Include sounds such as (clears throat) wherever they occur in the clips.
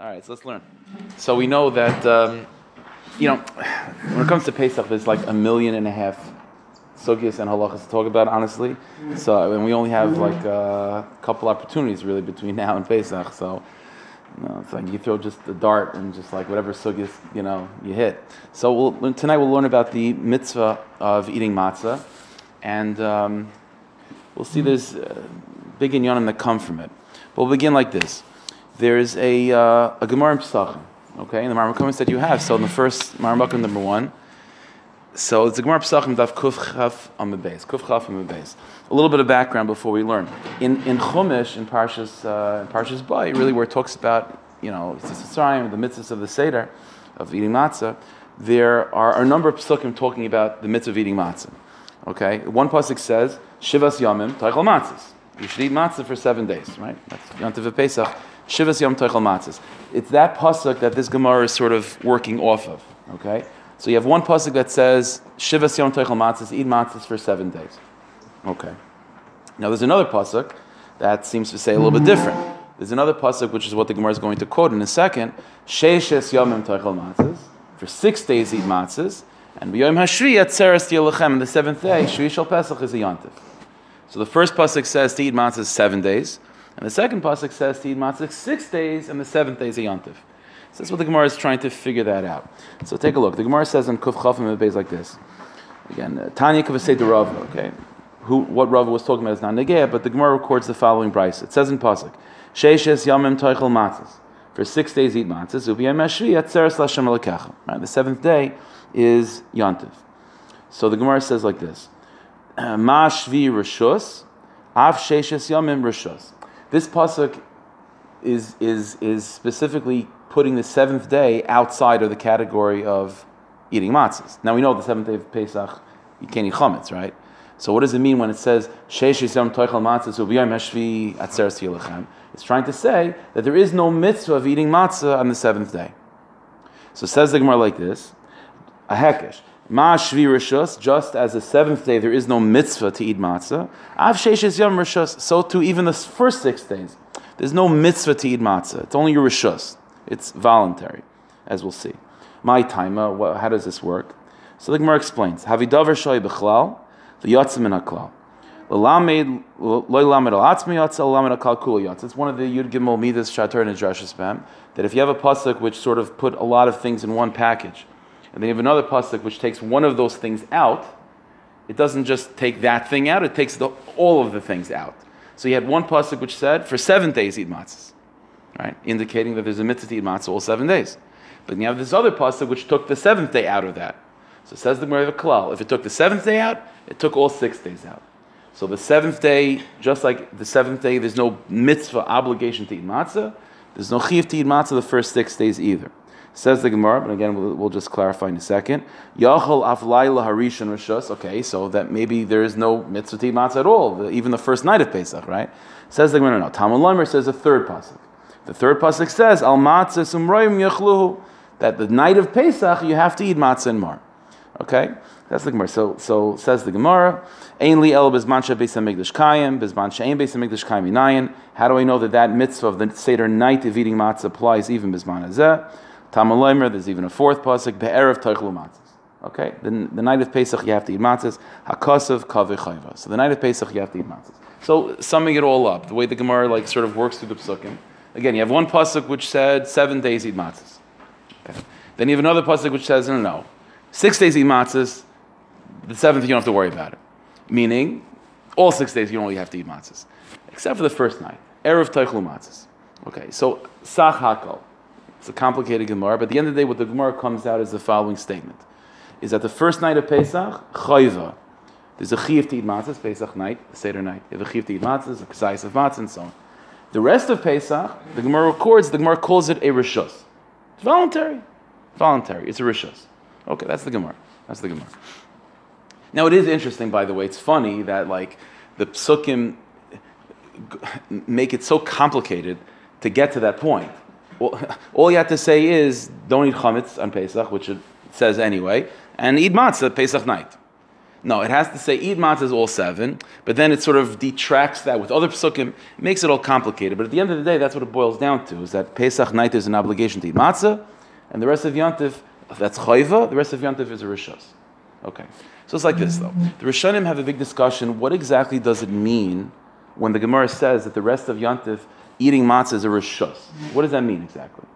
All right, so let's learn. So we know that, um, you know, when it comes to Pesach, there's like a million and a half sugyas and halachas to talk about, honestly. So, and we only have like a couple opportunities really between now and Pesach. So, you know, it's like you throw just a dart and just like whatever sugyas, you know, you hit. So we'll, tonight we'll learn about the mitzvah of eating matzah. And um, we'll see there's uh, big inyanim that come from it. But we'll begin like this. There's a, uh, a Gemara in Pesachim, okay, in the Marmakumis that you have. So in the first Marmakum number one, so it's a Gemara Pesachim Daf Kuf Chaf Amabes. Kuf Chaf base. A little bit of background before we learn. In in Chumash in Parshas uh, in Parshas Bay, really where it talks about you know the mitzvahs of the Seder of eating matzah, there are a number of psukim talking about the mitzvah of eating matzah. Okay, one pasuk says Shivas Yamim Teichel Matzahs. You should eat matzah for seven days, right? That's Yantiv Pesach. Shivas Yom Teichel Matzahs. It's that pasuk that this Gemara is sort of working off of. Okay. So you have one pasuk that says Shivas Yom Teichel Matzahs, eat matzahs for seven days. Okay. Now there's another pasuk that seems to say a little bit different. There's another pasuk which is what the Gemara is going to quote in a second. Sheishes Yomim Teichel Matzahs. For six days eat matzahs, and B'Yom Hashri Atzeres Yelachem. And the seventh day, Shri Shal Pesach is a yontif. So the first pasuk says to eat matzahs seven days, and the second pasuk says to eat matzahs six days, and the seventh day is a yontif. So that's what the Gemara is trying to figure that out. So take a look. The Gemara says in Kuf Chafim Beis like this. Again, uh, Tanya Kavasei Rav, okay? Who, what Rav was talking about is not Negea, but the Gemara records the following price. It says in Pasuk, Sheishes Yamim Toichel Matzahs. For six days eat matzahs. Ubiyam Meshvi Atzeres Lashem Alekechem. Right? The seventh day is Yontif. So the Gemara says like this. Ma Shvi Rishus, Av Sheishes Yamim Rishus. This pasuk is, is, is specifically putting the seventh day outside of the category of eating matzahs. Now we know the seventh day of Pesach, you can't eat chametz, right? So what does it mean when it says Sheish Yom Toichel Matzahs? It's trying to say that there is no mitzvah of eating matzah on the seventh day. So says the Gemara like this: A hekesh. Ma shvi rishus, just as the seventh day there is no mitzvah to eat matzah. Av sheishes yom rishus, so too even the first six days, there's no mitzvah to eat matzah. It's only your rishus. It's voluntary, as we'll see. My time, how does this work? So the Gemara explains: Havidavar shoy bechlal, the yotzim in haklal. It's one of the Yud Gimel Midas Shatar and Spam that if you have a pasuk which sort of put a lot of things in one package, and then you have another pasuk which takes one of those things out, it doesn't just take that thing out; it takes the, all of the things out. So you had one pasuk which said, "For seven days eat matzahs," right, indicating that there's a mitzvah to eat matzah all seven days. But then you have this other pasuk which took the seventh day out of that. So it says the Gemara Klal, if it took the seventh day out, it took all six days out. So the seventh day, just like the seventh day, there's no mitzvah obligation to eat matzah. There's no chiv to eat matzah the first six days either. Says the Gemara, but again, we'll, we'll just clarify in a second. Rishus. Okay, so that maybe there is no mitzvah to matzah at all, even the first night of Pesach, right? Says the Gemara, no. Talmud Lamer says a third pasuk. The third pasuk says al matzah sumroim yachluhu that the night of Pesach you have to eat matzah and mar. Okay, that's the Gemara. So, so says the Gemara. Ainli el bezman beis hamikdash kayim bezman beis hamikdash. How do I know that that mitzvah of the seder night of eating matzah applies even bezman hazeh? Tamaloimer. There's even a fourth pasuk be'erev toichlu matzahs. Okay, the, the night of Pesach you have to eat matzahs. Hakasav kaveh So the night of Pesach you have to eat matzahs. So summing it all up, the way the Gemara like sort of works through the psukim. Again, you have one pasuk which said seven days eat matzahs. Okay. Then you have another pasuk which says no, no, six days eat matzahs. The seventh, you don't have to worry about it. Meaning, all six days you only have to eat matzahs, except for the first night, erev teichlu matzahs. Okay, so sach hakol. It's a complicated Gemara, but at the end of the day, what the Gemara comes out is the following statement: is that the first night of Pesach, chayva. There's a chiv to eat matzahs, Pesach night, the Seder night. You have a chiv to eat matzahs, a ksayis of matzahs, and so on. The rest of Pesach, the Gemara records, the Gemara calls it a rishus. It's voluntary. Voluntary. It's a rishus. Okay, that's the Gemara. That's the Gemara. Now it is interesting, by the way. It's funny that like the psukim make it so complicated to get to that point. (laughs) All you have to say is don't eat chametz on Pesach, which it says anyway, and eat matzah Pesach night. No, it has to say eat matzahs all seven, but then it sort of detracts that with other psukim, makes it all complicated. But at the end of the day, that's what it boils down to: is that Pesach night is an obligation to eat matzah, and the rest of Yantiv, that's chayva. The rest of Yantiv is a rishos. Okay, so it's like this though. The Rishonim have a big discussion. What exactly does it mean when the Gemara says that the rest of Yantiv eating matzah is a rishos? What does that mean exactly?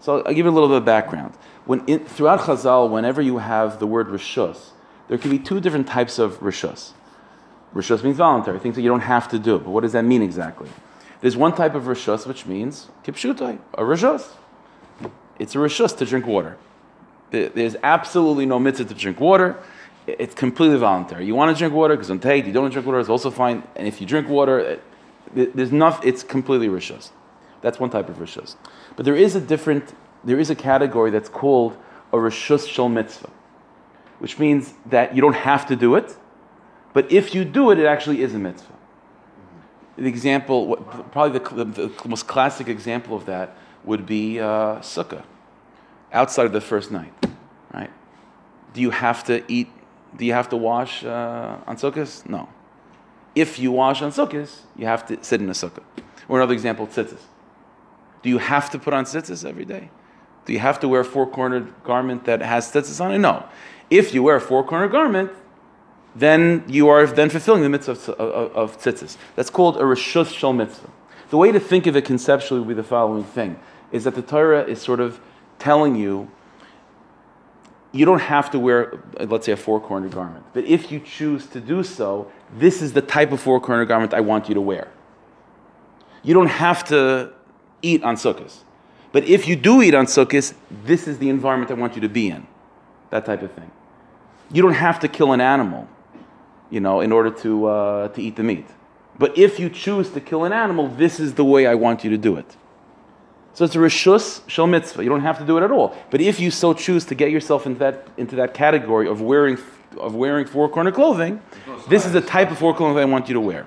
So I'll give you a little bit of background. When in, throughout Chazal, whenever you have the word rishos there can be two different types of rishus. Rishus means voluntary, things that you don't have to do. But what does that mean exactly? There's one type of rishus which means kipshutai, a rishus. It's a rishus to drink water. There's absolutely no mitzvah to drink water. It's completely voluntary. You want to drink water because on take, you don't drink water, it's also fine. And if you drink water, there's. It's completely rishus. That's one type of rishus. But there is a different. There is a category that's called a rishus shel mitzvah which means that you don't have to do it, but if you do it, it actually is a mitzvah. The example, probably the, the, the most classic example of that would be uh, sukkah, outside of the first night, right? Do you have to eat? Do you have to wash uh, on sukkahs? No. If you wash on sukkahs, you have to sit in a sukkah. Or another example, tzitzis. Do you have to put on tzitzis every day? Do you have to wear a four-cornered garment that has tzitzis on it? No. If you wear a four-cornered garment, then you are then fulfilling the mitzvah of, of, of tzitzis. That's called a rishus shel mitzvah. The way to think of it conceptually would be the following thing: is that the Torah is sort of telling you you don't have to wear, let's say, a four-cornered garment, but if you choose to do so, this is the type of four corner garment I want you to wear. You don't have to eat on sukkahs, but if you do eat on sukkahs, this is the environment I want you to be in that type of thing. You don't have to kill an animal, you know, in order to, uh, to eat the meat. But if you choose to kill an animal, this is the way I want you to do it. So it's a rishus shel mitzvah. You don't have to do it at all. But if you so choose to get yourself into that, into that category of wearing, of wearing four corner clothing, this is the type of four clothing I want you to wear.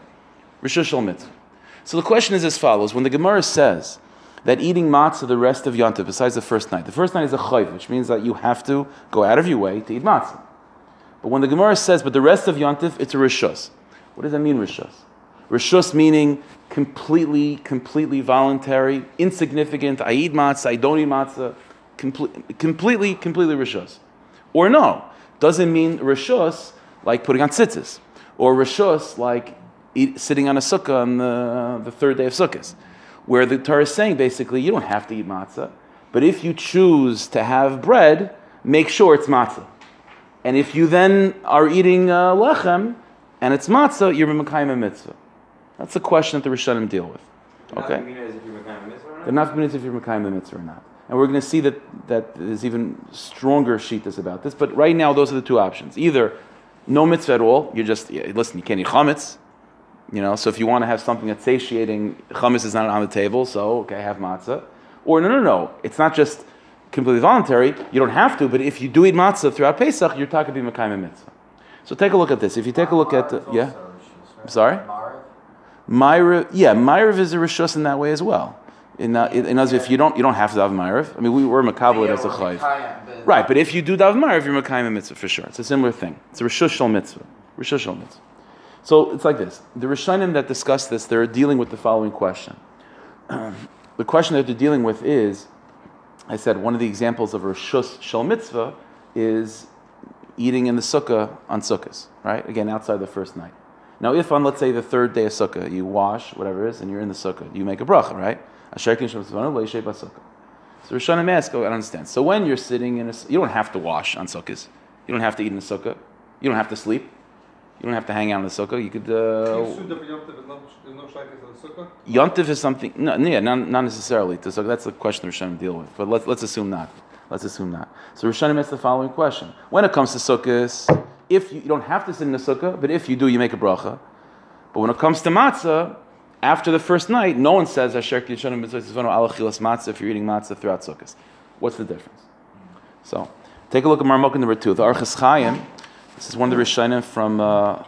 Shel. So the question is as follows: When the Gemara says that eating matzah the rest of Yontif, besides the first night, the first night is a chayv, which means that you have to go out of your way to eat matzah. But when the Gemara says, but the rest of Yontif, it's a rishus. What does that mean, rishus? Rishus meaning completely, completely voluntary, insignificant. I eat matzah, I don't eat matzah. Comple- completely, completely rishus. Or no, doesn't mean rishus like putting on tzitzis, or rishus like eat, sitting on a sukkah on the, the third day of sukkahs where the Torah is saying basically you don't have to eat matzah, but if you choose to have bread, make sure it's matzah. And if you then are eating uh, lechem and it's matzah, you're Mekayim mitzvah. That's the question that the Rishonim deal with. Okay? The nafkamina is if you're Mekayim mitzvah or not. And we're going to see that, that there's even stronger shittas about this. But right now, those are the two options. Either no mitzvah at all, you're just, yeah, listen, you can't eat chametz, you know, so if you want to have something that's satiating, chametz is not on the table, so okay, have matzah. Or no, no, no, it's not just completely voluntary. You don't have to, but if you do eat matzah throughout Pesach, you're talking about Mekayim mitzvah. So take a look at this. If you take a look at the, yeah, sorry, Myra, yeah, Myrav is a rishus in that way as well. In, uh, in, you don't you don't have to have Myrav. I mean, we were makabel as a chayv. Right, but if you do dav Myrav, you're Mekayim mitzvah for sure. It's a similar thing. It's a rishus shel mitzvah. Rishus shel mitzvah. So it's like this. The Rishonim that discuss this, they're dealing with the following question. (clears throat) the question that they're dealing with is, I said, one of the examples of Rishus Shel Mitzvah is eating in the sukkah on sukkahs, right? Again, outside the first night. Now, if on, let's say, the third day of sukkah, you wash, whatever it is, and you're in the sukkah, you make a bracha, right? So Rishonim ask, oh, I don't understand. So when you're sitting in a, you don't have to wash on sukkahs. You don't have to eat in the sukkah. You don't have to sleep. You don't have to hang out in the sukkah. You could. Uh, Yontif is something. No, yeah, not, not necessarily. To sukkah. That's the question Rishonim deal with. But let's let's assume not. Let's assume not. So Rishonim asks the following question: When it comes to sukkahs, if you, you, don't have to sit in the sukkah, but if you do, you make a bracha. But when it comes to matzah, after the first night, no one says Asher Kishanim matzah if you're eating matzah throughout Sukkot. What's the difference? So take a look at Marmok number two. The Orchos Chaim this is one of the Rishonim from, uh,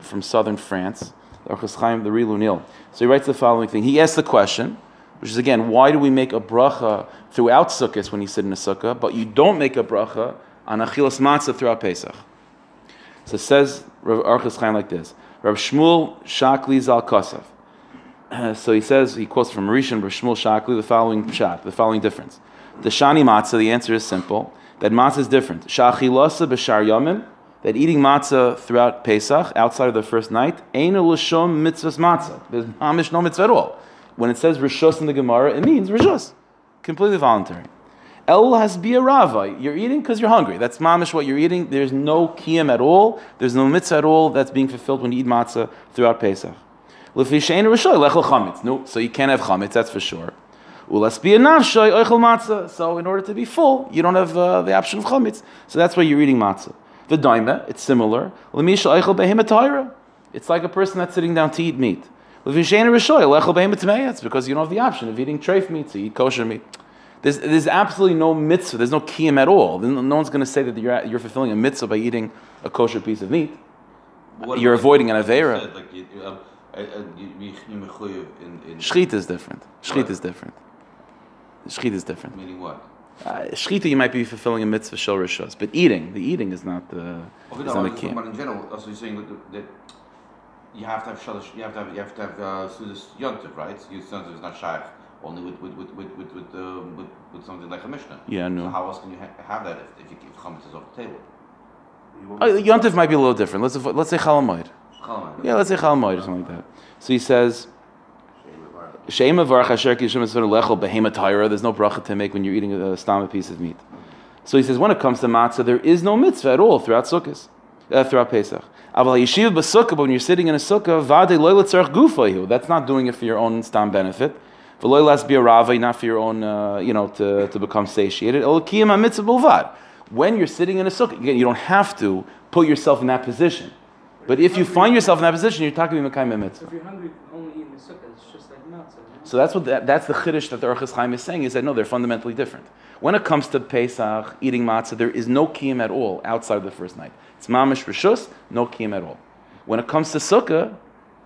from southern France, the Orchos Chaim, the Rilunil. So he writes the following thing. He asks the question, which is again, why do we make a bracha throughout Sukkot when you sit in a sukkah, but you don't make a bracha on Achilas Matzah throughout Pesach? So it says Archas Chaim like this. Rav Shmuel Shakli Zal Kosav. (clears throat) So he says, he quotes from Rishon Shmuel Shakli the following shot, the following difference. The Shani Matzah, the answer is simple, that matzah is different. Shachilasa b'shar yomim, that eating matzah throughout Pesach, outside of the first night, ain't a l'shom mitzvahs matzah. There's mamish no mitzvah at all. When it says rishos in the Gemara, it means rishos. Completely voluntary. El a rava. You're eating because you're hungry. That's mamish what you're eating. There's no kiyam at all. There's no mitzvah at all that's being fulfilled when you eat matzah throughout Pesach. No, so you can't have chametz, that's for sure. So in order to be full, you don't have uh, the option of chametz. So that's why you're eating matzah. The daima, it's similar. It's like a person that's sitting down to eat meat. It's because you don't have the option of eating treif meat, so you eat kosher meat. There's, there's absolutely no mitzvah, there's no kiyam at all. No one's going to say that you're, you're fulfilling a mitzvah by eating a kosher piece of meat. What you're avoiding an avera. Like you, Shchita is different. Shchita is different. Shchita is different. Meaning what? Uh, shchita, you might be fulfilling a mitzvah shel rishos, but eating, the eating is not the. Okay, no, not But in general, also you're saying that, that you have to have shalosh, you have to have you have to have uh, sudas yontiv, right? Sudas yontiv is not shaykh only with with with with with with, uh, with, with something like a mishnah. Yeah, no. So how else can you ha- have that if if, you, if chametz is off the table? Uh, yontiv might be a little different. Let's let's say chalamoid. Yeah, let's say chalamoid or something like that. So he says. Shema varach asher kishim lechel behema There's no bracha to make when you're eating a stam piece of meat. So he says when it comes to matzah, there is no mitzvah at all throughout Sukkot, uh, throughout Pesach. Aval yeshiv b'sukkah, but when you're sitting in a sukkah, vade loy gufayu. That's not doing it for your own stam benefit. V'loy las rava, not for your own, uh, you know, to, to become satiated. El mitzvah When you're sitting in a sukkah, again, you don't have to put yourself in that position. But if you find yourself in that position, you're talking about Mekayim mitzvah. If you're hungry, only in the sukkah, it's just like matzah. So that's what the, that's the chiddush that the Orchis Chaim is saying is that no, they're fundamentally different. When it comes to Pesach, eating matzah, there is no kiyum at all outside of the first night. It's mamish rishus, no kiyum at all. When it comes to sukkah,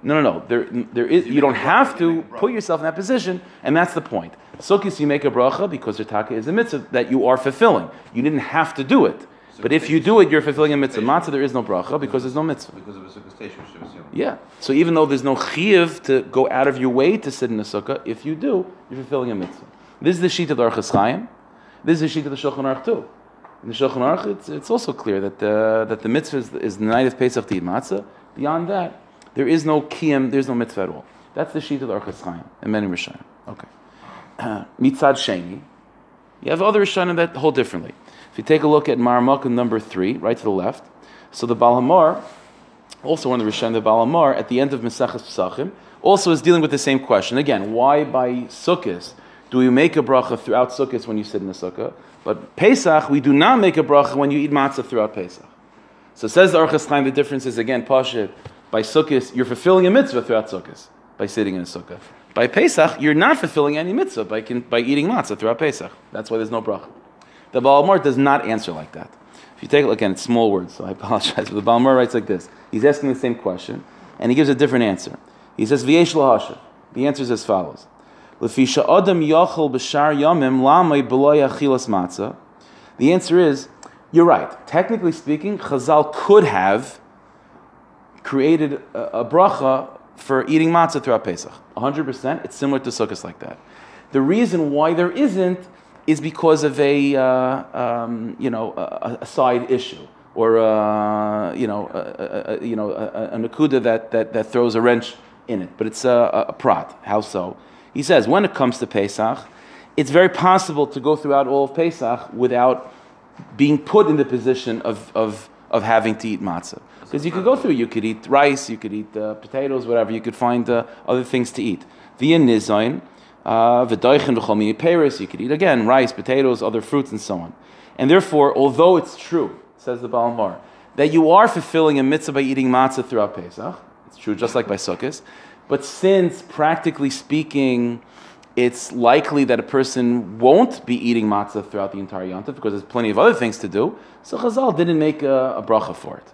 no, no, no. There, there is. You don't have to put yourself in that position, and that's the point. Sukkahs, you make a bracha because your taka is a mitzvah that you are fulfilling. You didn't have to do it. But if you do it, you're fulfilling a mitzvah. Matzah, there is no bracha because there's no mitzvah. Because of a sukkah station, Yeah. So even though there's no chiyuv to go out of your way to sit in a sukkah, if you do, you're fulfilling a mitzvah. This is the sheet of the Archas Chaim. This is the sheet of the Shulchan Aruch too. In the Shulchan Aruch, it's, it's also clear that the, that the mitzvah is, is the night of Pesach to eat matzah. Beyond that, there is no kiyum, there's no mitzvah at all. That's the sheet of the Archas Chaim and many Rishonim. Okay. (clears throat) Mitzad Sheni. You have other Rishonim that hold differently. If you take a look at Marmuk number three, right to the left, so the Balamar, also one of the Rishonim, the Balamar, at the end of Mesachas Pesachim, also is dealing with the same question. Again, why by Sukkot do we make a bracha throughout Sukkot when you sit in the Sukkah? But Pesach, we do not make a bracha when you eat matzah throughout Pesach. So says the Archas Chaim, the difference is again, Pashit, by Sukkot, you're fulfilling a mitzvah throughout Sukkot by sitting in a Sukkah. By Pesach, you're not fulfilling any mitzvah by, by eating matzah throughout Pesach. That's why there's no bracha. The Balmor does not answer like that. If you take a look, again, it's small words, so I (laughs) apologize. But the Balmor writes like this. He's asking the same question, and he gives a different answer. He says, V'yesh lahashav. The answer is as follows. L'fisha adam yachol b'shar yamim lamay b'loy achilas matzah. The answer is, you're right. Technically speaking, Chazal could have created a, a bracha for eating matzah throughout Pesach. 100%. It's similar to Sukkot like that. The reason why there isn't is because of a, uh, um, you know, a, a, side issue or, uh, you know, a, a you know, a, nakuda that, that, that throws a wrench in it. But it's a, a prat. How so? He says, when it comes to Pesach, it's very possible to go throughout all of Pesach without being put in the position of, of, of having to eat matzah. Because you could go through, you could eat rice, you could eat uh, potatoes, whatever, you could find uh, other things to eat. Via nizayin, Uh, v'doichen v'chol Paris, you could eat again rice, potatoes, other fruits, and so on. And therefore, although it's true, says the Balamar, that you are fulfilling a mitzvah by eating matzah throughout Pesach, it's true just like by Sukkot, but since, practically speaking, it's likely that a person won't be eating matzah throughout the entire yontif because there's plenty of other things to do, so Chazal didn't make a, a bracha for it.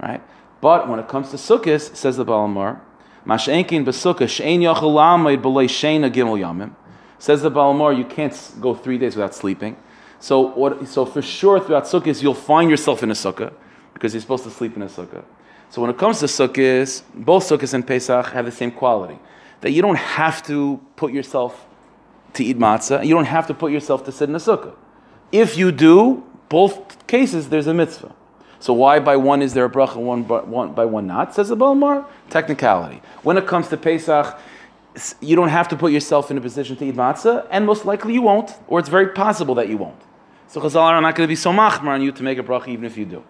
Right? But when it comes to Sukkot, says the Balamar, Mash'enkin b'sukkah she'en yachol lamed b'lei sheina gimel yamim. Says the Balamor, you can't go three days without sleeping. So, what, so for sure, throughout Sukkot, you'll find yourself in a sukkah. because you're supposed to sleep in a sukkah. So when it comes to sukkahs, both sukkahs and Pesach have the same quality. That you don't have to put yourself to eat matzah. You don't have to put yourself to sit in a sukkah. If you do, both cases, there's a mitzvah. So why by one is there a bracha, one by one, by one not? Says the Balmar. Technicality. When it comes to Pesach, you don't have to put yourself in a position to eat matzah, and most likely you won't, or it's very possible that you won't. So Chazal are not going to be so machmar on you to make a bracha even if you do.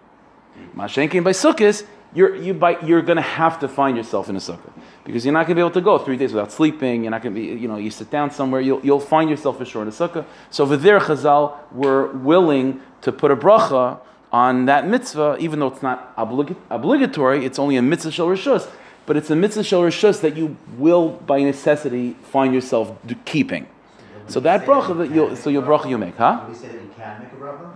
Mashenkin by sukkahs, you're, you by, you're going to have to find yourself in a sukkah because you're not going to be able to go three days without sleeping. You're not going to be, you know, you sit down somewhere, you'll, you'll find yourself for sure in a sukkah. So over there, Chazal were willing to put a bracha on that mitzvah, even though it's not oblig- obligatory, it's only a mitzvah shel rishus, but it's a mitzvah shel rishus that you will, by necessity, find yourself keeping. So that bracha that you'll, so your bracha you make, huh? We say that you can make a bracha?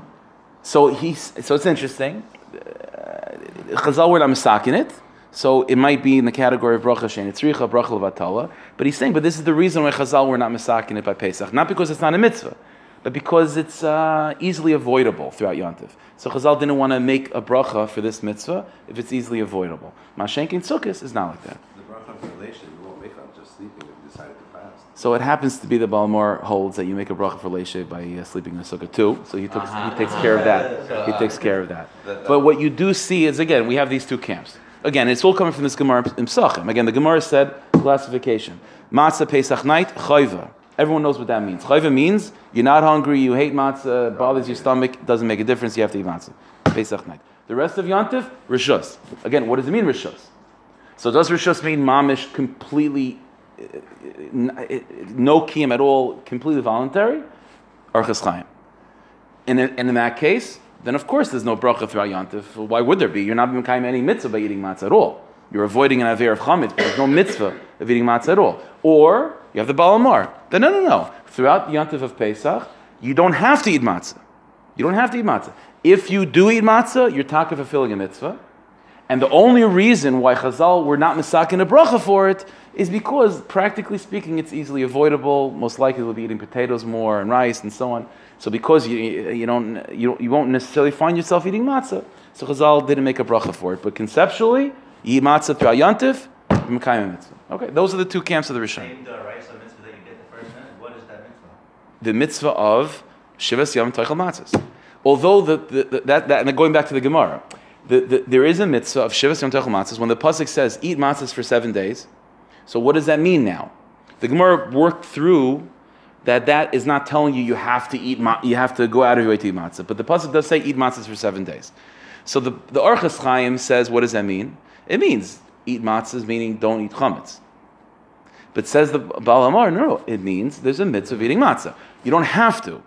So he's so it's interesting. Uh, Chazal were not misakin it, so it might be in the category of bracha shein tzricha bracha levatala. But he's saying, but this is the reason why Chazal were not misakin it by Pesach, not because it's not a mitzvah, but because it's uh, easily avoidable throughout Yontif. So Chazal didn't want to make a bracha for this mitzvah if it's easily avoidable. Mashenkin Sukkis is not like that. The bracha for relation, you won't make up just sleeping if you decided to fast. So it happens to be that Balmor holds that you make a bracha for Leishe by uh, sleeping in a sukkah too. So he, took, he takes care of that. He takes care of that. But what you do see is again, we have these two camps. Again, it's all coming from this Gemara in Psachim. Again, the Gemara said classification: matzah Pesach night chayva. Everyone knows what that means. Chayva means you're not hungry, you hate matzah, bothers your stomach, doesn't make a difference. You have to eat matzah. Pesach night. The rest of Yantif, rishus. Again, what does it mean rishus? So does rishus mean mamish completely uh, no kiyam at all, completely voluntary, or in, and in that case, then of course there's no bracha throughout Yantif. Why would there be? You're not making any mitzvah by eating matzah at all. You're avoiding an aver of chametz, but there's no mitzvah of eating matzah at all. Or you have the balamar. Then no, no, no. Throughout the Yantif of Pesach, you don't have to eat matzah. You don't have to eat matzah. If you do eat matzah, you're taka fulfilling a mitzvah. And the only reason why Chazal were not misakin a bracha for it is because, practically speaking, it's easily avoidable. Most likely, we'll be eating potatoes more and rice and so on. So, because you, you, don't, you, you won't necessarily find yourself eating matzah, so Chazal didn't make a bracha for it. But conceptually, you eat matzah throughout Yantif. Okay, those are the two camps of the Rishon. Same the rice or mitzvah that you did the first minute. What is that mitzvah? The mitzvah of Shivas Yom Teichel Matzahs. Although the, the, the, that, that, and going back to the Gemara, the, the, there is a mitzvah of Shivas Yom Teichel Matzahs when the pasuk says eat matzahs for seven days. So what does that mean now? The Gemara worked through that that is not telling you you have to eat ma- you have to go out of your way to eat matzah, but the pasuk does say eat matzahs for seven days. So the the Orchas Chaim says what does that mean? It means eat matzahs meaning don't eat chametz. But says the Baal Amar, no, no, it means there's a mitzvah of eating matzah. You don't have to.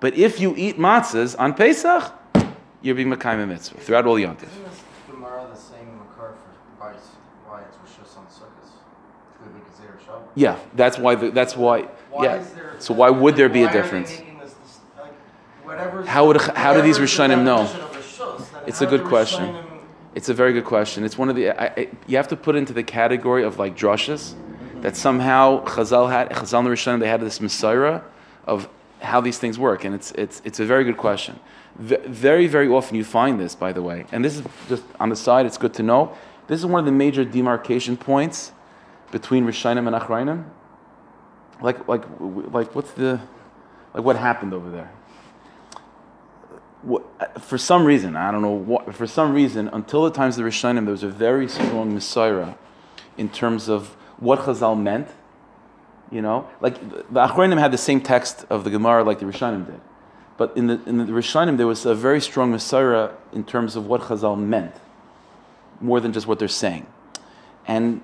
But if you eat matzahs on Pesach, you're being Makayim mitzvah throughout all Yontif. Isn't this Gemara the same Makar for it's, why it's Rishus on Sukkot? Could we consider a Yeah, that's why. The, that's why. Why yeah. there, So why would there be a difference? this- this, like, How would- how do these Rishonim know? definition of Rishus, then It's a good question. It's a very good question. It's one of the. I, I, you have to put into the category of like drushes that somehow Chazal had Chazal and the Rishonim they had this Messiah of how these things work, and it's it's it's a very good question. V- very very often you find this, by the way, and this is just on the side. It's good to know. This is one of the major demarcation points between Rishonim and Achrayim. Like like like what's the like what happened over there? What, for some reason, I don't know what, for some reason, until the times of the Rishonim, there was a very strong Messiah in terms of what Chazal meant. You know, like the Achronim had the same text of the Gemara like the Rishonim did. But in the, in the Rishonim, there was a very strong Messiah in terms of what Chazal meant, more than just what they're saying. And,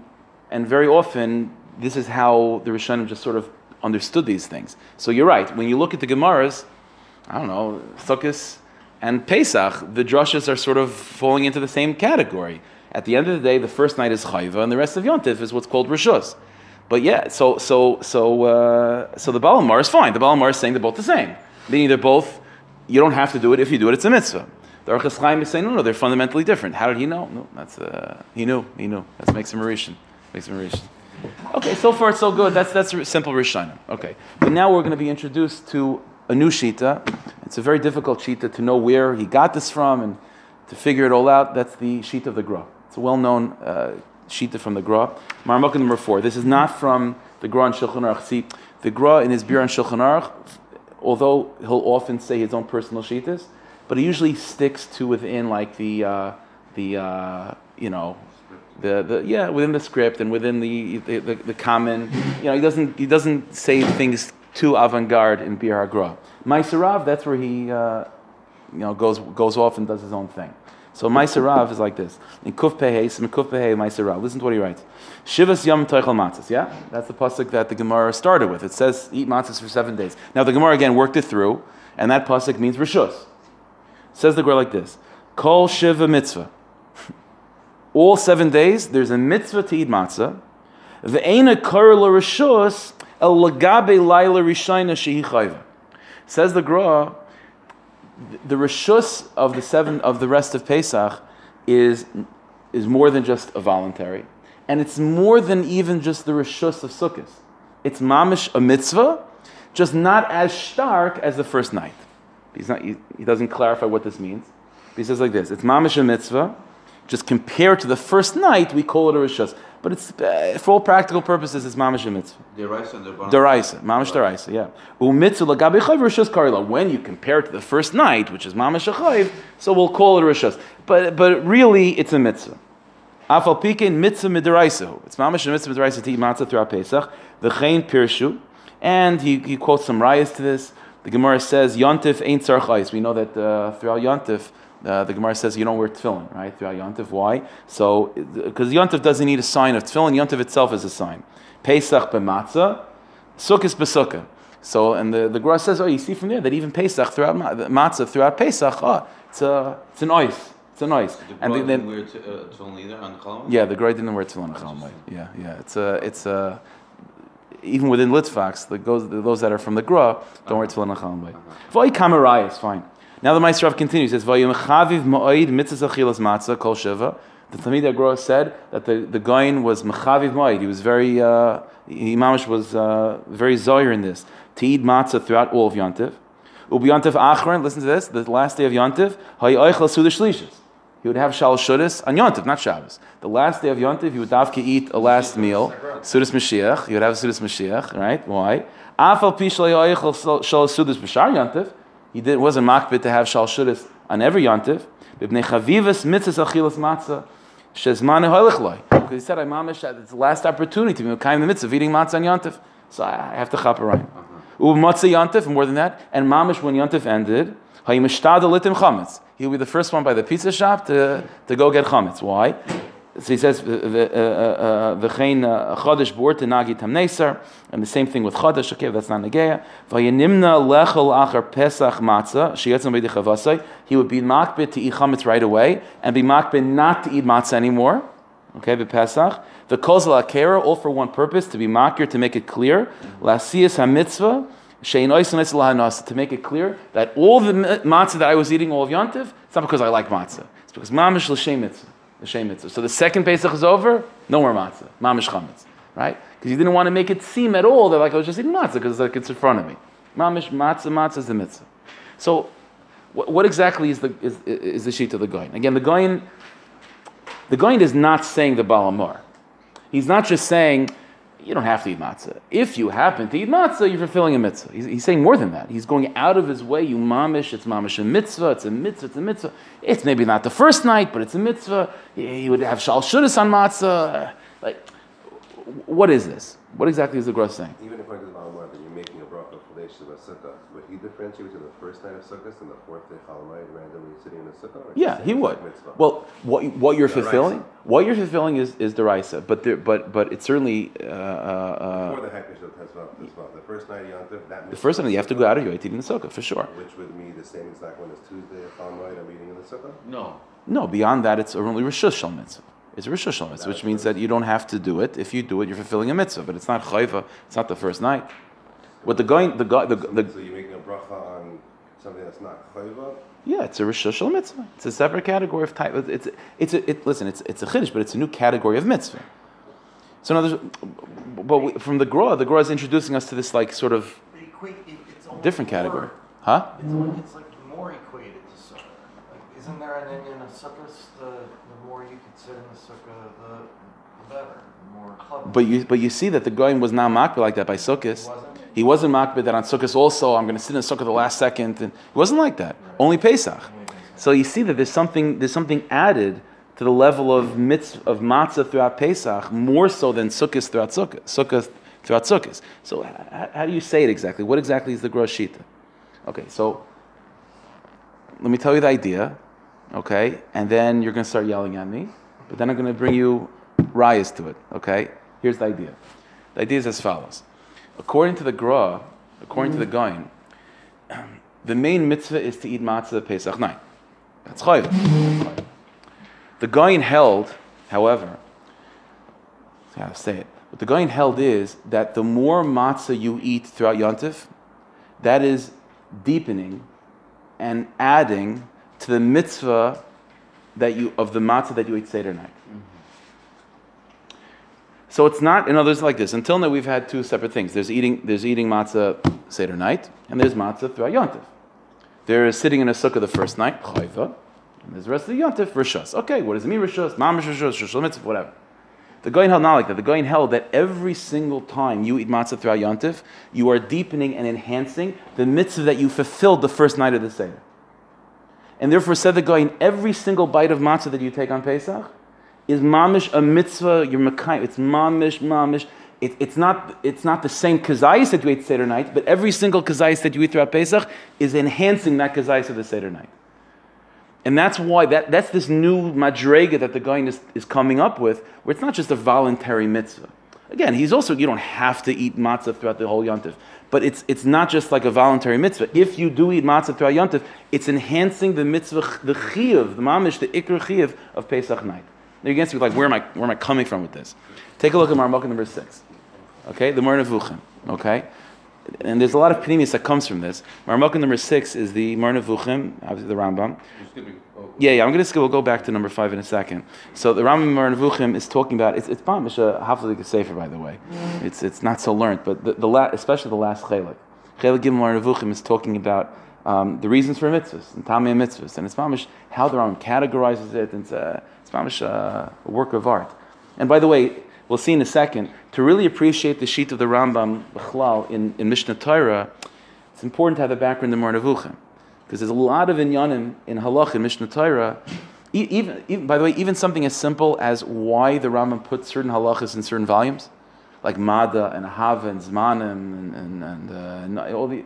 and very often, this is how the Rishonim just sort of understood these things. So you're right, when you look at the Gemaras, I don't know, Sukkot and Pesach, the drushes are sort of falling into the same category. At the end of the day, the first night is Chayva, and the rest of Yontif is what's called Rishus. But yeah, so so so uh, so the Balamar is fine. The Balamar is saying they're both the same, meaning they're both. You don't have to do it. If you do it, it's a mitzvah. The Archas Chaim is saying no, no, they're fundamentally different. How did he know? No, that's uh, he knew. He knew. That makes him a Rishon. Makes him a Rishon. Okay, so far so good. That's that's a simple Rishonim. Okay, but now we're going to be introduced to a new shita. It's a very difficult shita to know where he got this from, and To figure it all out, that's the sheet of the Gra. It's a well-known uh, sheet from the Gra. Marmukah number four. This is not from the Gra and Shulchan Aruch. See, the Gra in his Bir and Shulchan Aruch, although he'll often say his own personal sheetas, but he usually sticks to within like the uh, the uh, you know the, the yeah within the script and within the the, the, the common you know he doesn't he doesn't say things too avant-garde in Bir HaGra. Maisarav, that's where he uh, you know goes goes off and does his own thing. So Maisarav is like this. In Kuf Pehei, in Kuf Pehei Maisarav. Listen to what he writes. Shivas Yom Teichel Matzahs. Yeah, that's the pasuk that the Gemara started with. It says eat matzahs for seven days. Now the Gemara again worked it through, and that pasuk means rishus. Says the Gemara like this: Kol Shiva Mitzvah. (laughs) All seven days, there's a mitzvah to eat matzah. Ve'ena kar la rishus el lagabe laila rishayna shehi. Says the Gra, the rishus of the seven of the rest of Pesach is is more than just a voluntary, and it's more than even just the rishus of Sukkot. It's mamish a mitzvah, just not as stark as the first night. He's not, he, he doesn't clarify what this means. He says like this: It's mamish a mitzvah, just compared to the first night, we call it a rishus. But it's uh, for all practical purposes, it's mamish mitzvah. The rice and the banana. Deraisa, mamish deraisa, yeah. Umitzu lagabe chayv rishus karila. When you compare it to the first night, which is mamish a chayv, so we'll call it a rishus. But but really, it's a mitzvah. Afal pikein mitzvah mideraisa. It's mamish mitzvah mideraisa to eat matzah throughout Pesach. The chain pirshu, and he, he quotes some rayas to this. The Gemara says yontif ain't tzarchais. We know that uh, throughout yontif. Uh, the Gemara says you don't wear tefillin, right? Throughout Yontif. Why? So, because Yontif doesn't need a sign of tefillin, Yontif itself is a sign. Pesach b'matzah, Sukkot b'sukkah. So, and the, the Gemara says, oh, you see from there that even Pesach throughout ma- matzah throughout Pesach, oh, it's a it's an ice, it's an ice. The And then, didn't wear t- uh, tefillin either on yeah, the Gemara didn't wear tefillin on Chol Moed. Yeah, yeah, it's a it's a even within Litvaks, the those, those that are from the Gra don't wear tefillin on Chol Moed. V'oi kamarayis, fine. Now the Maestro continues. He says, "Vayim chaviv ma'oid mitzvah achilas matzah kol shiva." The Talmid Agro said that the the Goin was mechaviv ma'oid. He was very uh, he was uh, very zoyer in this to eat matzah throughout all of Yontiv. Ubi Yontiv Achron. Listen to this. The last day of Yontiv, hayoichel sudash lishas. He would have shal shudas on Yontiv, not Shabbos. The last day of Yontiv, he would davke eat a last meal, sudas Mashiach. He would have a sudas Mashiach, right? Why? Afal pi shal yayoichel shal sudas b'shar Yontiv. He did, it wasn't makbid to have shal shudas on every yontif. B'bnei chavivas mitzvahs achilas matzah shezmanu ha'olichloy. Because he said, "I mamish it's the last opportunity to be kind the mitzvah of eating matzah on yontif. So I have to chap around. Uv uh-huh. matzah yontiv, more than that, and mamish when yontif ended, hayimishtada litim chametz. He'll be the first one by the pizza shop to, to go get chametz. Why? So he says, uh, uh, uh, "V'chein chodesh bor to nagi tamneser," and the same thing with chodesh. Okay, that's not negeya. V'yinimna lechel achar pesach matzah sheyetzim b'dichavasai. He would be makbid to eat chametz right away, and be makbid not to eat matzah anymore. Okay, the Pesach. The kozal akera, all for one purpose, to be makir, to make it clear. Lasiyas hamitzvah. To make it clear that all the matzah that I was eating all of Yontiv, it's not because I like matzah. It's because mamish l'shem mitzvah. L'shem mitzvah. So the second Pesach is over, no more matzah. Mamish chametz. Right? Because you didn't want to make it seem at all that like I was just eating matzah because like it's in front of me. Mamish matzah, matzah is the mitzvah. So what, what exactly is the, is, is the sheet of the Goyin? Again, the Goyin, the Goyin is not saying the Balamor. He's not just saying, you don't have to eat matzah. If you happen to eat matzah, you're fulfilling a mitzvah. He's, he's saying more than that. He's going out of his way. You mamish, it's mamish a mitzvah, it's a mitzvah, it's a mitzvah. It's maybe not the first night, but it's a mitzvah. He would have shal shudas on matzah. Like, what is this? What exactly is the Gross saying? Even Malamar, that you're making a bracha of a sukkah, would he differentiate between the first night of sukkah and the fourth day chalamayit randomly sitting in the sukkah? or Yeah, he would. exact mitzvah? Well, what what you're Deraisa. fulfilling, what you're fulfilling is is deraisa, but there, but but it's certainly uh, uh, Before uh, the Hakesh of Tezvav, Tezvav, the first night of Yontif, that means. the first time you have to go out of your way to eat in the sukkah for sure. Which would mean the same exact one as Tuesday of chalamayit, I'm eating in the sukkah? No. No, beyond that, it's only Rishus Shal Mitzvah. It's a Rishus Shal Mitzvah, which means that you don't have to do it. If you do it, you're fulfilling a mitzvah, but it's not chayva. It's not the first night. What the going, the guy, the, So, the, so you're making a bracha on something that's not chayva? yeah, it's a Rishus Shal Mitzvah. It's a separate category of type. It's it's a, it, listen, it's it's a chiddush, but it's a new category of mitzvah. So now, there's, but we, from the Gra, the Gra is introducing us to this like sort of Equate, it, it's almost different more- category, huh? It's, like- it's like more equated to sukkah. Like, Isn't there an Indian of sukkahs? The, the more you could sit in the sukkah, the, the better. The more clever. But you, but you see that the Goyim was not makbid like that by It wasn't? He wasn't makbid that on Sukkot also, I'm going to sit in Sukkot the last second. And it wasn't like that. Only Pesach. So you see that there's something, there's something added to the level of mitzvah, of matzah throughout Pesach, more so than Sukkot throughout Sukkot, Sukkot throughout Sukkot. So h- how do you say it exactly? What exactly is the Grosh Shita? Okay, so let me tell you the idea, okay, and then you're going to start yelling at me, but then I'm going to bring you rayas to it, okay? Here's the idea. The idea is as follows. According to the Gra, according to the mm. Goin, (clears throat) the main mitzvah is to eat matzah Pesach night. That's chayv. The Goin held, however, I have to say it. What the Goin held is that the more matzah you eat throughout Yontif, that is deepening and adding to the mitzvah that you of the matzah that you eat Seder night. Mm-hmm. So it's not, in other words, like this. Until now, we've had two separate things. There's eating, there's eating matzah Seder night, and there's matzah throughout Yontif. There is sitting in a sukkah the first night, chayva, and there's the rest of the Yontif, rishas. Okay, what does it mean, rishas? Mamish rishas, rishas mitzvah, whatever. The Goyin held not like that. The Goyin held that every single time you eat matzah throughout Yontif, you are deepening and enhancing the mitzvah that you fulfilled the first night of the Seder. And therefore, said the Goyin, every single bite of matzah that you take on Pesach is mamish a mitzvah. You're mekayim. It's mamish, mamish. It, it's not. It's not the same kazayis that you ate Seder night, but every single kazayis that you eat throughout Pesach is enhancing that kazayis of the Seder night. And that's why that, that's this new madrega that the guy is, is coming up with, where it's not just a voluntary mitzvah. Again, he's also you don't have to eat matzah throughout the whole yontif, but it's it's not just like a voluntary mitzvah. If you do eat matzah throughout yontif, it's enhancing the mitzvah, the chiyuv, the mamish, the ikr chiyuv of Pesach night. Now you can ask me like, where am I where am I coming from with this? Take a look at Marmukah number six. Okay, the Mar Nevuchim. Okay, and there's a lot of pneumius that comes from this. Marmukah number six is the Mar Nevuchim, obviously the Rambam. You're Yeah, yeah, I'm going to skip. We'll go back to number five in a second. So the Rambam Mar Nevuchim is talking about it's it's Mamish a Haflik Sefer, by the way. It's it's not so learned, but the, the la, especially the last Chelik. Chelik Gimel Mar Nevuchim is talking about um, the reasons for mitzvahs and Tamei mitzvahs, and it's Mamish how the Rambam categorizes it. And it's uh, Mamish uh, a work of art. And by the way, we'll see in a second to really appreciate the sheet of the Rambam Bechlal in, in Mishnah Torah. It's important to have a background in Mar Nevuchim because there's a lot of inyanim in halach in Mishnah Torah. Even, even, by the way, even something as simple as why the Rambam put certain halachas in certain volumes, like Mada and Hava and Zmanim and, and, and, uh, and all the,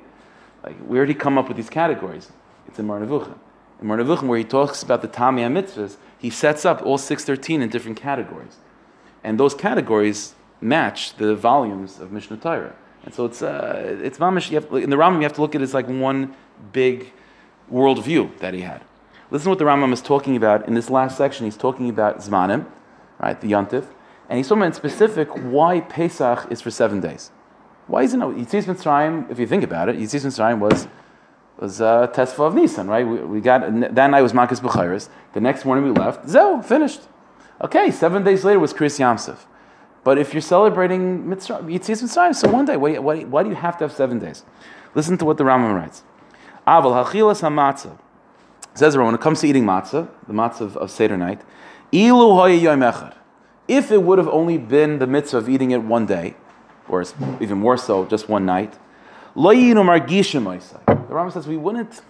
like where did he come up with these categories? It's in Mar Nevuchim. In Mar Nevuchim, where he talks about the Tamei mitzvahs, he sets up all 613 in different categories, and those categories match the volumes of Mishnah Torah. And so it's uh, it's mamish. In the Rambam, you have to look at it as like one big worldview that he had. Listen to what the Rambam is talking about in this last section. He's talking about Zmanim, right, the Yontif, and he's talking about in specific why Pesach is for seven days. Why isn't it? Yitzis Mitzrayim, if you think about it, Yitzis Mitzrayim was was uh, Tesfa of Nisan, right? We, we got that night was Makkos B'chayris. The next morning we left. Zeo, finished. Okay, seven days later was Krias Yam Suf. But if you're celebrating Yitzis Mitzrayim, so one day, why, why, why do you have to have seven days? Listen to what the Rambam writes. Aval hachilas hamatzah. Says when it comes to eating matzah, the matzah of, of Seder night, ilu yom echad. If it would have only been the mitzvah of eating it one day, or even more so, just one night, The Rambam says we wouldn't,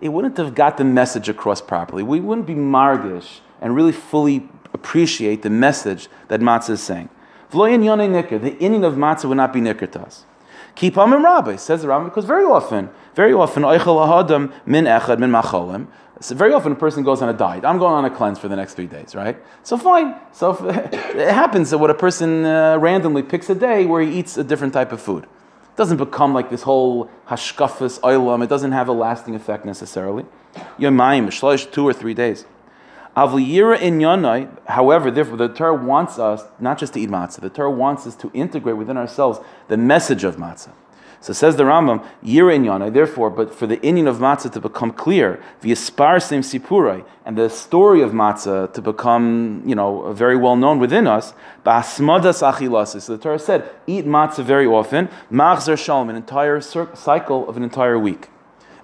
it wouldn't have got the message across properly. We wouldn't be margish and really fully appreciate the message that matzah is saying. The inning of matzah would not be nikr to us. Keep on rabbi, says the Rambam, because very often, very often, oichel ahadam min echad min macholim. So very often a person goes on a diet. I'm going on a cleanse for the next three days, right? So fine. So (laughs) it happens that what a person uh, randomly picks a day where he eats a different type of food. It doesn't become like this whole hashkafas oilam. It doesn't have a lasting effect necessarily. Yomayim, shlosh, two or three days. Avliyira in Yonai, however, therefore, the Torah wants us not just to eat matzah, the Torah wants us to integrate within ourselves the message of matzah. So says the Rambam, Yira Yonai, therefore, but for the Indian of matzah to become clear, v'yispar sim sipurai, and the story of matzah to become, you know, very well known within us, ba'asmadas achilasis. So the Torah said, eat matzah very often, machzer shalom, an entire cycle of an entire week.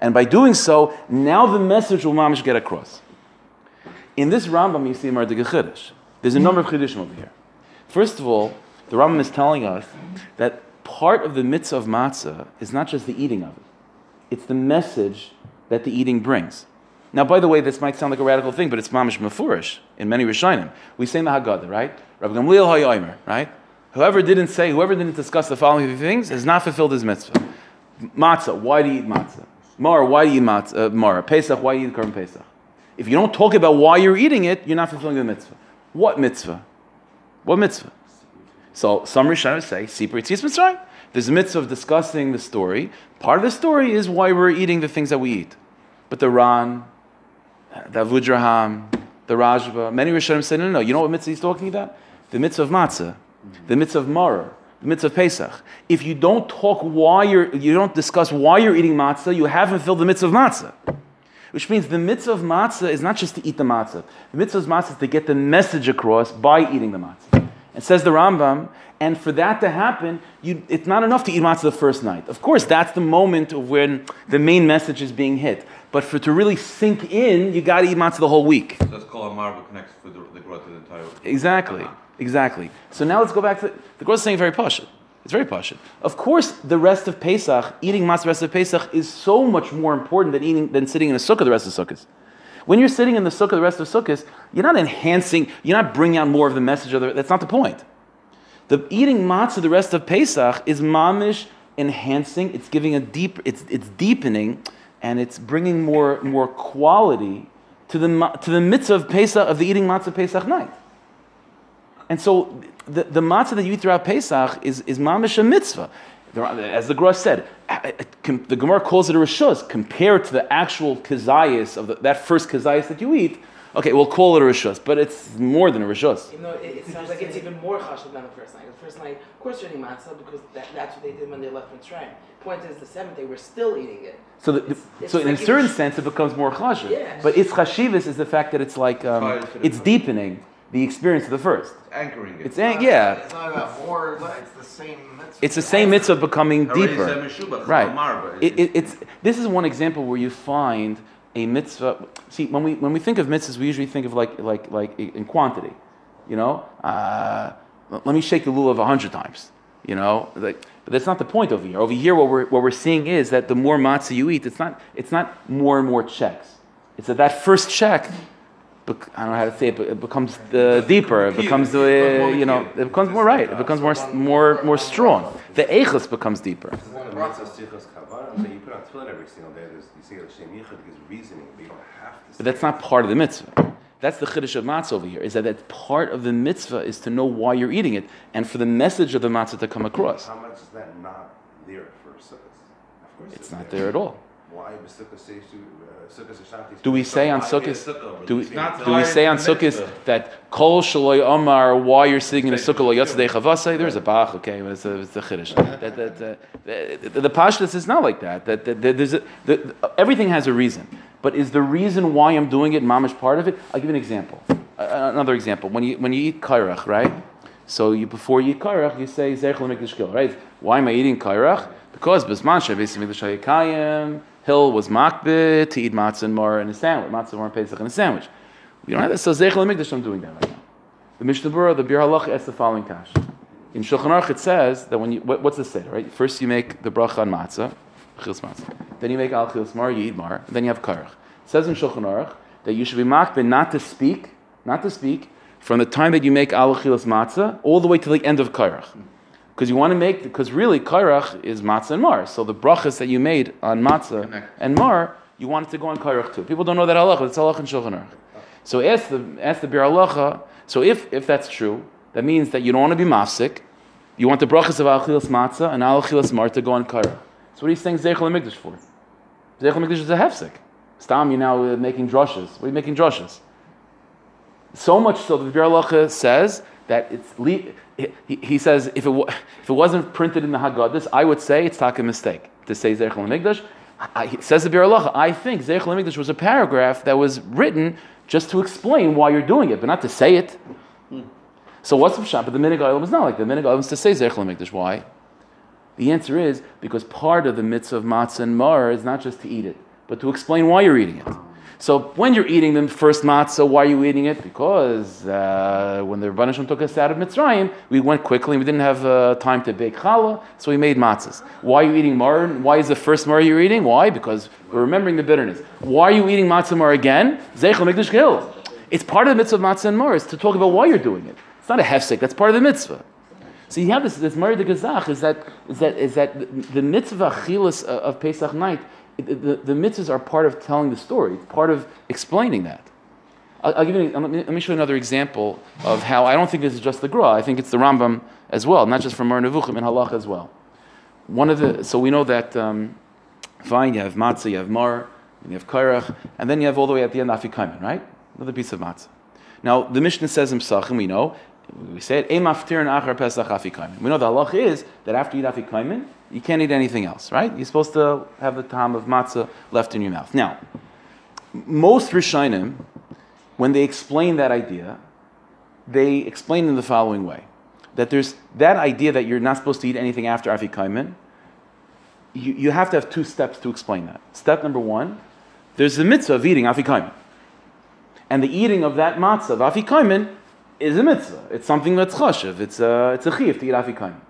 And by doing so, now the message will mamish get across. In this Rambam, you see a Mardik Chiddush. There's a number of Chiddishim over here. First of all, the Rambam is telling us that part of the mitzvah of matzah is not just the eating of it, it's the message that the eating brings. Now, by the way, this might sound like a radical thing, but it's mamish mafurish in many Rishonim. We say in the Haggadah, right? Rabbi Gamliel Hayomer, right? Whoever didn't say, whoever didn't discuss the following things has not fulfilled his mitzvah. Matzah, why do you eat matzah? Mara, why do you eat matzah? Uh, Mara, Pesach, why do you eat Korban Pesach? If you don't talk about why you're eating it, you're not fulfilling the mitzvah. What mitzvah? What mitzvah? So some Rishonim say, Sipur Yetzias Mitzrayim. There's a mitzvah of discussing the story. Part of the story is why we're eating the things that we eat. But the Ran, the Avudraham, the Rajva, many Rishonim say, no, no, no. You know what mitzvah he's talking about? The mitzvah of matzah, the mitzvah of maror, the mitzvah of Pesach. If you don't talk why you're, you don't discuss why you're eating matzah, you haven't filled the mitzvah of matzah. Which means the mitzvah of matzah is not just to eat the matzah. The mitzvah of matzah is to get the message across by eating the matzah. And says the Rambam, and for that to happen, you, it's not enough to eat matzah the first night. Of course, that's the moment of when the main message is being hit. But for it to really sink in, you got to eat matzah the whole week. So that's called a marble connects the, the growth of the entire. Exactly, exactly. So now let's go back to the Gross is saying very pashut. It's very pashut. Of course, the rest of Pesach, eating matzah the rest of Pesach, is so much more important than eating than sitting in a sukkah the rest of sukkahs. When you're sitting in the sukkah the rest of sukkahs, you're not enhancing, you're not bringing out more of the message of the. That's not the point. The eating matzah the rest of Pesach is mamish enhancing. It's giving a deep. It's it's deepening, and it's bringing more more quality to the to the mitzvah of Pesach of the eating matzah Pesach night. And so the, the matzah that you eat throughout Pesach is, is mamish a mitzvah. The- As the Gross said, uh, the Gemara calls it a rishus compared to the actual kazayas of the, that first kazayas that you eat. Okay, we'll call it a rishus, but it's more than a rishus. You know, it, it sounds like it's even more chashuv than the first night. The first night, of course, you're eating matzah because that, that's what they did when they left Mitzrayim. Point is, the seventh day, we're still eating it. So, the, It's- it's so in a certain it's- sense, it becomes more chashiv. Yeah. But its chashivas is the fact that it's like um, Ties to the it's first. deepening the experience of the first. Anchoring it. It's an- yeah, It's not about more, it's the same mitzvah. it's the same mitzvah becoming deeper. said Meshubach, it's Right. not. It, it, it's this is one example where you find a mitzvah. See, when we when we think of mitzvahs, we usually think of like like like in quantity. You know, uh, let me shake the lulav a hundred times. You know, like, but that's not the point over here. Over here, what we're what we're seeing is that the more matzah you eat, it's not it's not more and more checks. It's that that first check. I don't know how to say it, but it becomes uh, deeper. It becomes, uh, you know, it becomes more right. It becomes more, more, more strong. The echus becomes deeper. It's not a mitzvah sichos kavanah. So you put on tefillin every single day. There's, you see a yichud gives reasoning, but you don't have to. But that's not part of the mitzvah. That's the chiddush of matzah over here. Is that that part of the mitzvah is to know why you're eating it, and for the message of the matzah to come across. How much is that not there for sukkahs? Of course, It's not there at all. Why was sukkah say sukkahs Ashanti? Do we say on Why be a sukkahs? sukkah? Do we, do we say on mitzvah. that kol shaloi omar why you're sitting in a sukkah lo yotzadei chavasei? There's a bach, okay, it's a, it's a chiddush. That, that, uh, the, the, the pashtus is not like that. That, that, that there's a, the, everything has a reason, but is the reason why I'm doing it mamish part of it? I'll give you an example. Uh, another example. When you when you eat kairach, right? So you before you eat kairach, you say zech lemikdash right? Why am I eating kairach? Because bisman shavis mikdash hayakayim. Hillel was makbid to eat matzah and mar in a sandwich, matzah mar and pesach in a sandwich. We don't have that. So zech lemikdash, I'm doing that right now. The Mishnah Berurah, the Biur Halach, asks the following kash. In Shulchan Aruch, it says that when you what, what's the say, right? First you make the bracha on matzah, chils matzah. Then you make al chils mar, you eat mar. And then you have karach. It says in Shulchan Aruch that you should be makbid not to speak, not to speak from the time that you make al chils matzah all the way to the end of karach. Because you want to make, because really karach is matzah and mar. So the brachas that you made on matzah Connect. and mar, you want it to go on karach too. People don't know that halacha, it's halacha and Shulchan Aruch. So ask the ask the Biur Halacha. So if if that's true, that means that you don't want to be mafsik. You want the brachas of Achilas Matzah and Achilas Mar to go on Kaira. So what are you saying Zeichel Mikdash for? Zeichel Mikdash is a hefsik. Stam, you're now uh, making drushes. What are you making drushes? So much so that the Biur Halacha says that it's le- he, says if it if it wasn't printed in the Haggadahs, I would say it's taka mistake to say Zeichel Mikdash. I, he says the Biur I think Zeichel Mikdash was a paragraph that was written just to explain why you're doing it, but not to say it. So what's the shot? But the minig oil is not like. The minig oil is to say Zeichel Mikdash. Why? The answer is because part of the mitzvah of matzah and mar is not just to eat it, but to explain why you're eating it. So when you're eating the first matzah, why are you eating it? Because uh, when the Rebbeinu took us out of Mitzrayim, we went quickly. And we didn't have uh, time to bake challah, so we made matzahs. Why are you eating mar? Why is the first mar you're eating? Why? Because we're remembering the bitterness. Why are you eating matzah mar again? Zeichel mikdash gil. It's part of the mitzvah of matzah and mar to talk about why you're doing it. It's not a hefsek. That's part of the mitzvah. So you have this this Mari de Gazach is that is that is that the, mitzvah chilas of, of Pesach night. The, the, mitzvahs are part of telling the story, part of explaining that. I'll, I'll give you. Let me, let me show you another example of how I don't think this is just the Gra. I think it's the Rambam as well, not just from Mar Nevuchim and Halach as well. One of the so we know that um, fine. You have matzah, you have mar, and you have kairach, and then you have all the way at the end afikaimen, right? Another piece of matzah. Now the Mishnah says in Psachim, we know we say it. "Ein maftirin achar pesach afikaimen." We know the halach is that after you eat you can't eat anything else, right? You're supposed to have the time of matzah left in your mouth. Now, most Rishonim, when they explain that idea, they explain in the following way: that there's that idea that you're not supposed to eat anything after afikaimen. You, you have to have two steps to explain that. Step number one, there's the mitzvah of eating afikaimen, and the eating of that matzah of afikaimen is a mitzvah. It's something that's chashiv. It's a it's a chiyuv to eat afikaimen.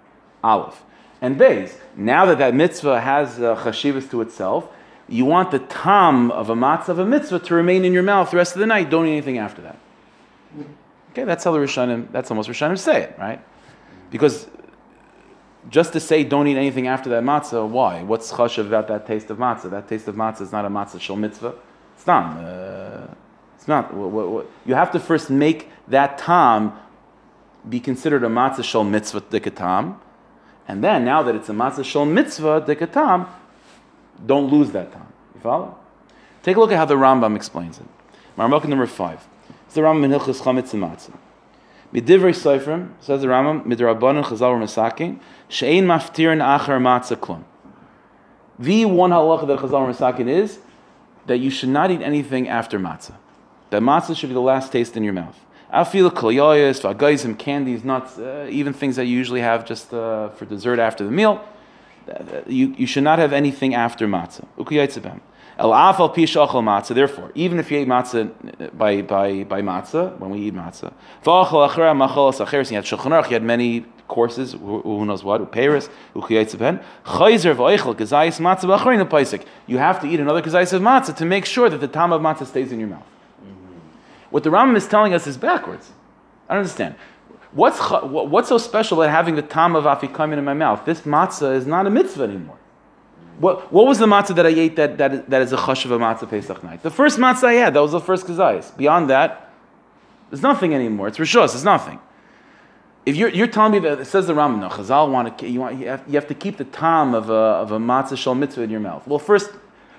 Aleph and beis. Now that that mitzvah has uh, chashivas to itself, you want the tam of a matzah of a mitzvah to remain in your mouth the rest of the night. Don't eat anything after that. Okay, that's how the Rishonim, that's how most Rishonim say it, right? Because just to say don't eat anything after that matzah, why? What's chashav about that taste of matzah? That taste of matzah is not a matzah shel mitzvah. It's not. Uh, it's not. What, what, what- you have to first make that tam be considered a matzah shel mitzvah dikatam. And then, now that it's a matzah shel mitzvah dikatam, don't lose that time. You follow? Take a look at how the Rambam explains it. Marmok number five. It's the Rambam in Hilchas Chametz and Matzah. Midivrei Seifrim, says the Rambam, Midrabanan Chazal Masakin, Shein Maftirin Achar Matzah Klum. The one halacha that Chazal Masakin is that you should not eat anything after matzah. That matzah should be the last taste in your mouth. Afil kolyayas, vagayzim, candies, nuts, uh, even things that you usually have just uh, for dessert after the meal. Uh, You, you should not have anything after matzah. Ukuyatzibem. El afal pi shachal matzah. Therefore, even if you ate matzah uh, by, by, by matzah, when we eat matzah, v'achal achra machal sacheres, you had shulchan you had many courses, who, who knows what, uperis, ukuyatzibem. Chayzer v'oichel, kazayis matzah paisik. You have to eat another kazayis of matzah to make sure that the tam of matzah stays in your mouth. What the Rambam is telling us is backwards. I don't understand. What's, what's so special about having the tam of afikamin in my mouth? This matzah is not a mitzvah anymore. What, what was the matzah that I ate that, that, that is a chash of a matzah Pesach night? The first matzah I had, that was the first kazayis. Beyond that, there's nothing anymore. It's rishos, it's nothing. If you're, you're telling me that it says the Rambam, no, Chazal want to, you, want, you, have, you have to keep the tam of a, of a matzah shal mitzvah in your mouth. Well, first,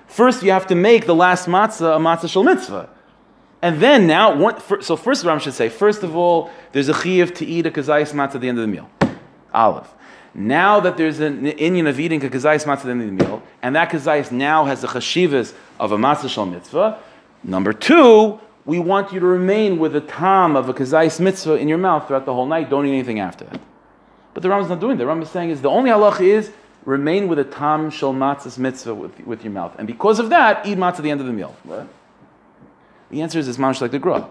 first you have to make the last matzah a matzah shal mitzvah. And then now, one, fir- so first the Ram should say, first of all, there's a chiyuv to eat a kazayis matzah at the end of the meal. Olive. Now that there's an inyan of eating a kazayis matzah at the end of the meal, and that kazayis now has the chashivas of a matzah shal mitzvah, number two, we want you to remain with the tam of a kazayis mitzvah in your mouth throughout the whole night. Don't eat anything after that. But the Ram is not doing that. The Ram is saying is the only halach is remain with a tam shal matzah's mitzvah with, with your mouth. And because of that, eat matzah at the end of the meal. What? The answer is it's mamish like the gra.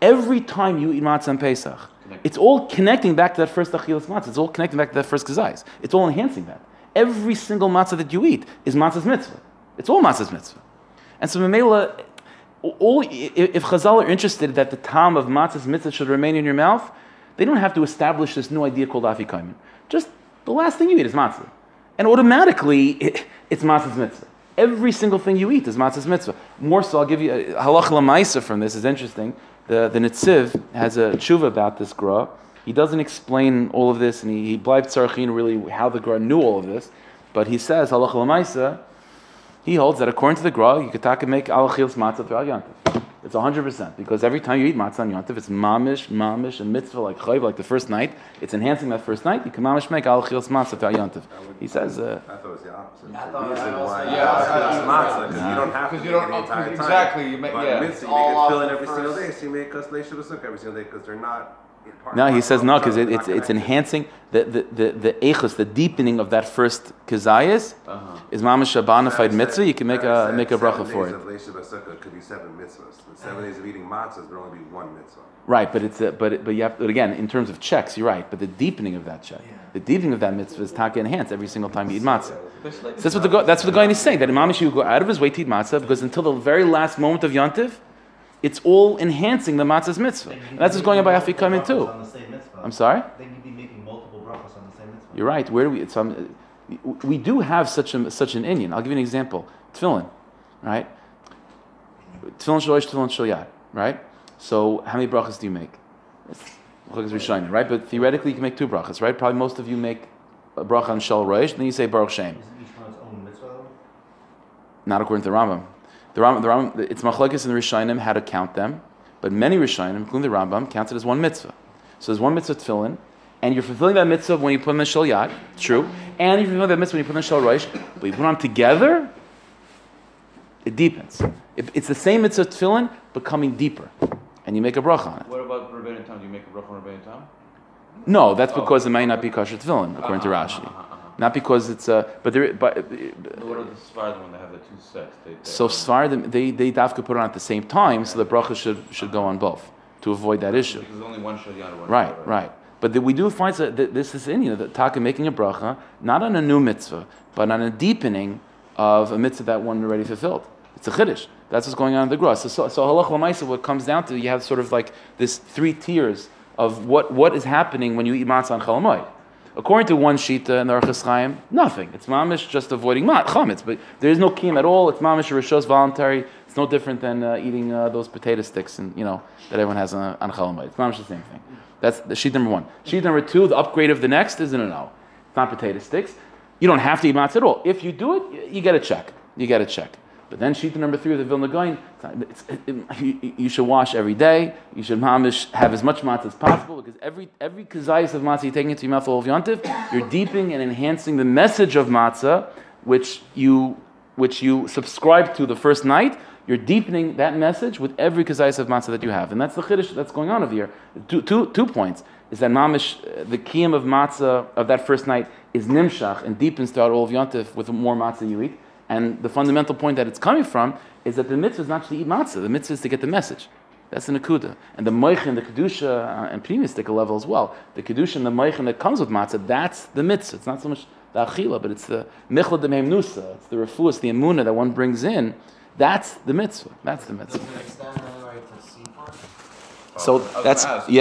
Every time you eat matzah on Pesach, it's all connecting back to that first achilas matzah. It's all connecting back to that first kazayis. It's all enhancing that. Every single matzah that you eat is matzah's mitzvah. It's all matzah's mitzvah. And so Mamela, all, if Chazal are interested that the tam of matzah's mitzvah should remain in your mouth, they don't have to establish this new idea called afikaimen. Just the last thing you eat is matzah. And automatically, it, (laughs) it's matzah's mitzvah. Every single thing you eat is matzah's mitzvah. More so, I'll give you a halach lamaisa from this. is interesting. The, the Netziv has a tshuva about this gra. He doesn't explain all of this, and he, bleibt tzarchin really how the gra knew all of this. But he says, halach lamaisa, he holds that according to the Gra, you could take and make alachil's matzah throughout Yantiv. It's 100%, because every time you eat matzah on Yantiv, it's mamish, mamish, and mitzvah like chayv, like the first night. It's enhancing that first night. You can mamish make al alachil's matzah throughout Yantiv. He says, uh, I thought it was the opposite. I thought- reason I also- why Yeah, you I ask thought- us matzah, because you don't have to Because you don't- it the entire because time. exactly, you make- yeah. mitzvah, you All make it off fill in the every single day, so you make us leisha every single day, because they're not part- No, he says no because it, it's it's enhancing the the the the echus, the deepening of that first kazayas Uh-huh. is mamish a bona fide mitzvah. You can make a said make a bracha seven for days it. of Leisha Basukkah could be seven mitzvahs. The seven days of eating matzahs would only be one mitzvah. Right, but it's a, but it- but you have but again in terms of checks, you're right. But the deepening of that check, the deepening of that mitzvah is taka enhanced every single time you eat matzah. So that's what the that's what the guy is saying. That Imam Yeshua go out of his way to eat matzah because until the very last moment of Yontif, it's all enhancing the matzah's mitzvah. And that's what's going on by Afikomen too. brachos On the same mitzvah. I'm sorry. Then you'd be making multiple brachos on the same mitzvah. You're right. Where do we? It's, um, we do have such a such an inyan. I'll give you an example. Tefillin, right? Tefillin shalosh, tefillin shalyat, right? So how many brachas do you make? It's Chagaz Rishayim, right? But theoretically, you can make two brachas, right? Probably most of you make a bracha on shal roish, then you say baruch shem. Isn't each one its own mitzvah? Not according to the Rambam. The Rambam, the Rambam it's machlekes in the Rishonim how to count them, but many Rishonim, including the Rambam, counts it as one mitzvah. So there's one mitzvah tefillin, and you're fulfilling that mitzvah when you put them in shal yad, true, and you're fulfilling that mitzvah when you put them in shal roish, but you put them together, it deepens. It, it's the same mitzvah tefillin, becoming deeper, and you make a bracha on it. What about Rebbeinu Tam? Do you make a bracha on Rebbeinu Tam? No, that's Oh. because it might not be kosher tefillin, according to Uh-huh, Rashi. uh-huh, uh-huh. Not because it's a, but there, but. What are the Sephardim when they have the two sets? They, they So Sephardim, they they dafka put on at the same time, so the bracha should should go on both to avoid that issue. Because there's only one Shalian, one Right, right. But the, we do find that this is in you know, that taka making a bracha not on a new mitzvah, but on a deepening of a mitzvah that one already fulfilled. It's a chiddush. That's what's going on in the gross. So so, so halach lamaisa, what comes down to you have sort of like this three tiers of what what is happening when you eat matzah on chalamoid. According to one shita in the Orchos Chaim, nothing. It's mamish just avoiding mat chametz, but there is no kiyum at all. It's mamish rishos voluntary. It's no different than uh, eating uh, those potato sticks and you know that everyone has on, on. It's mamish the same thing. That's the sheet number one. Sheet number two, the upgrade of the next is no, no, it's not potato sticks. You don't have to eat matzah at all. If you do it, you get a check. You get a check. But then sheet number three of the Vilna it's, it, it, you, should wash every day. You should mamish have as much matzah as possible because every every kazayis of matzah you take into your mouth of yontif, you're deepening and enhancing the message of matzah, which you which you subscribe to the first night. You're deepening that message with every kazayis of matzah that you have, and that's the chiddush that's going on over here. Two, two, two points is that mamish the kiyam of matzah of that first night is nimshach and deepens throughout all of yontif with more matzah you eat. And the fundamental point that it's coming from is that the mitzvah is not to eat matzah. The mitzvah is to get the message. That's the nakuda. And the moich and the kedusha uh, and primistic level as well. The kedusha and the moich that comes with matzah, that's the mitzvah. It's not so much the achila, but it's the michla de nusa. It's the refuas, the emuna that one brings in. That's the mitzvah. That's the mitzvah. Does it extend anyway to seaport? So I was gonna that's yeah.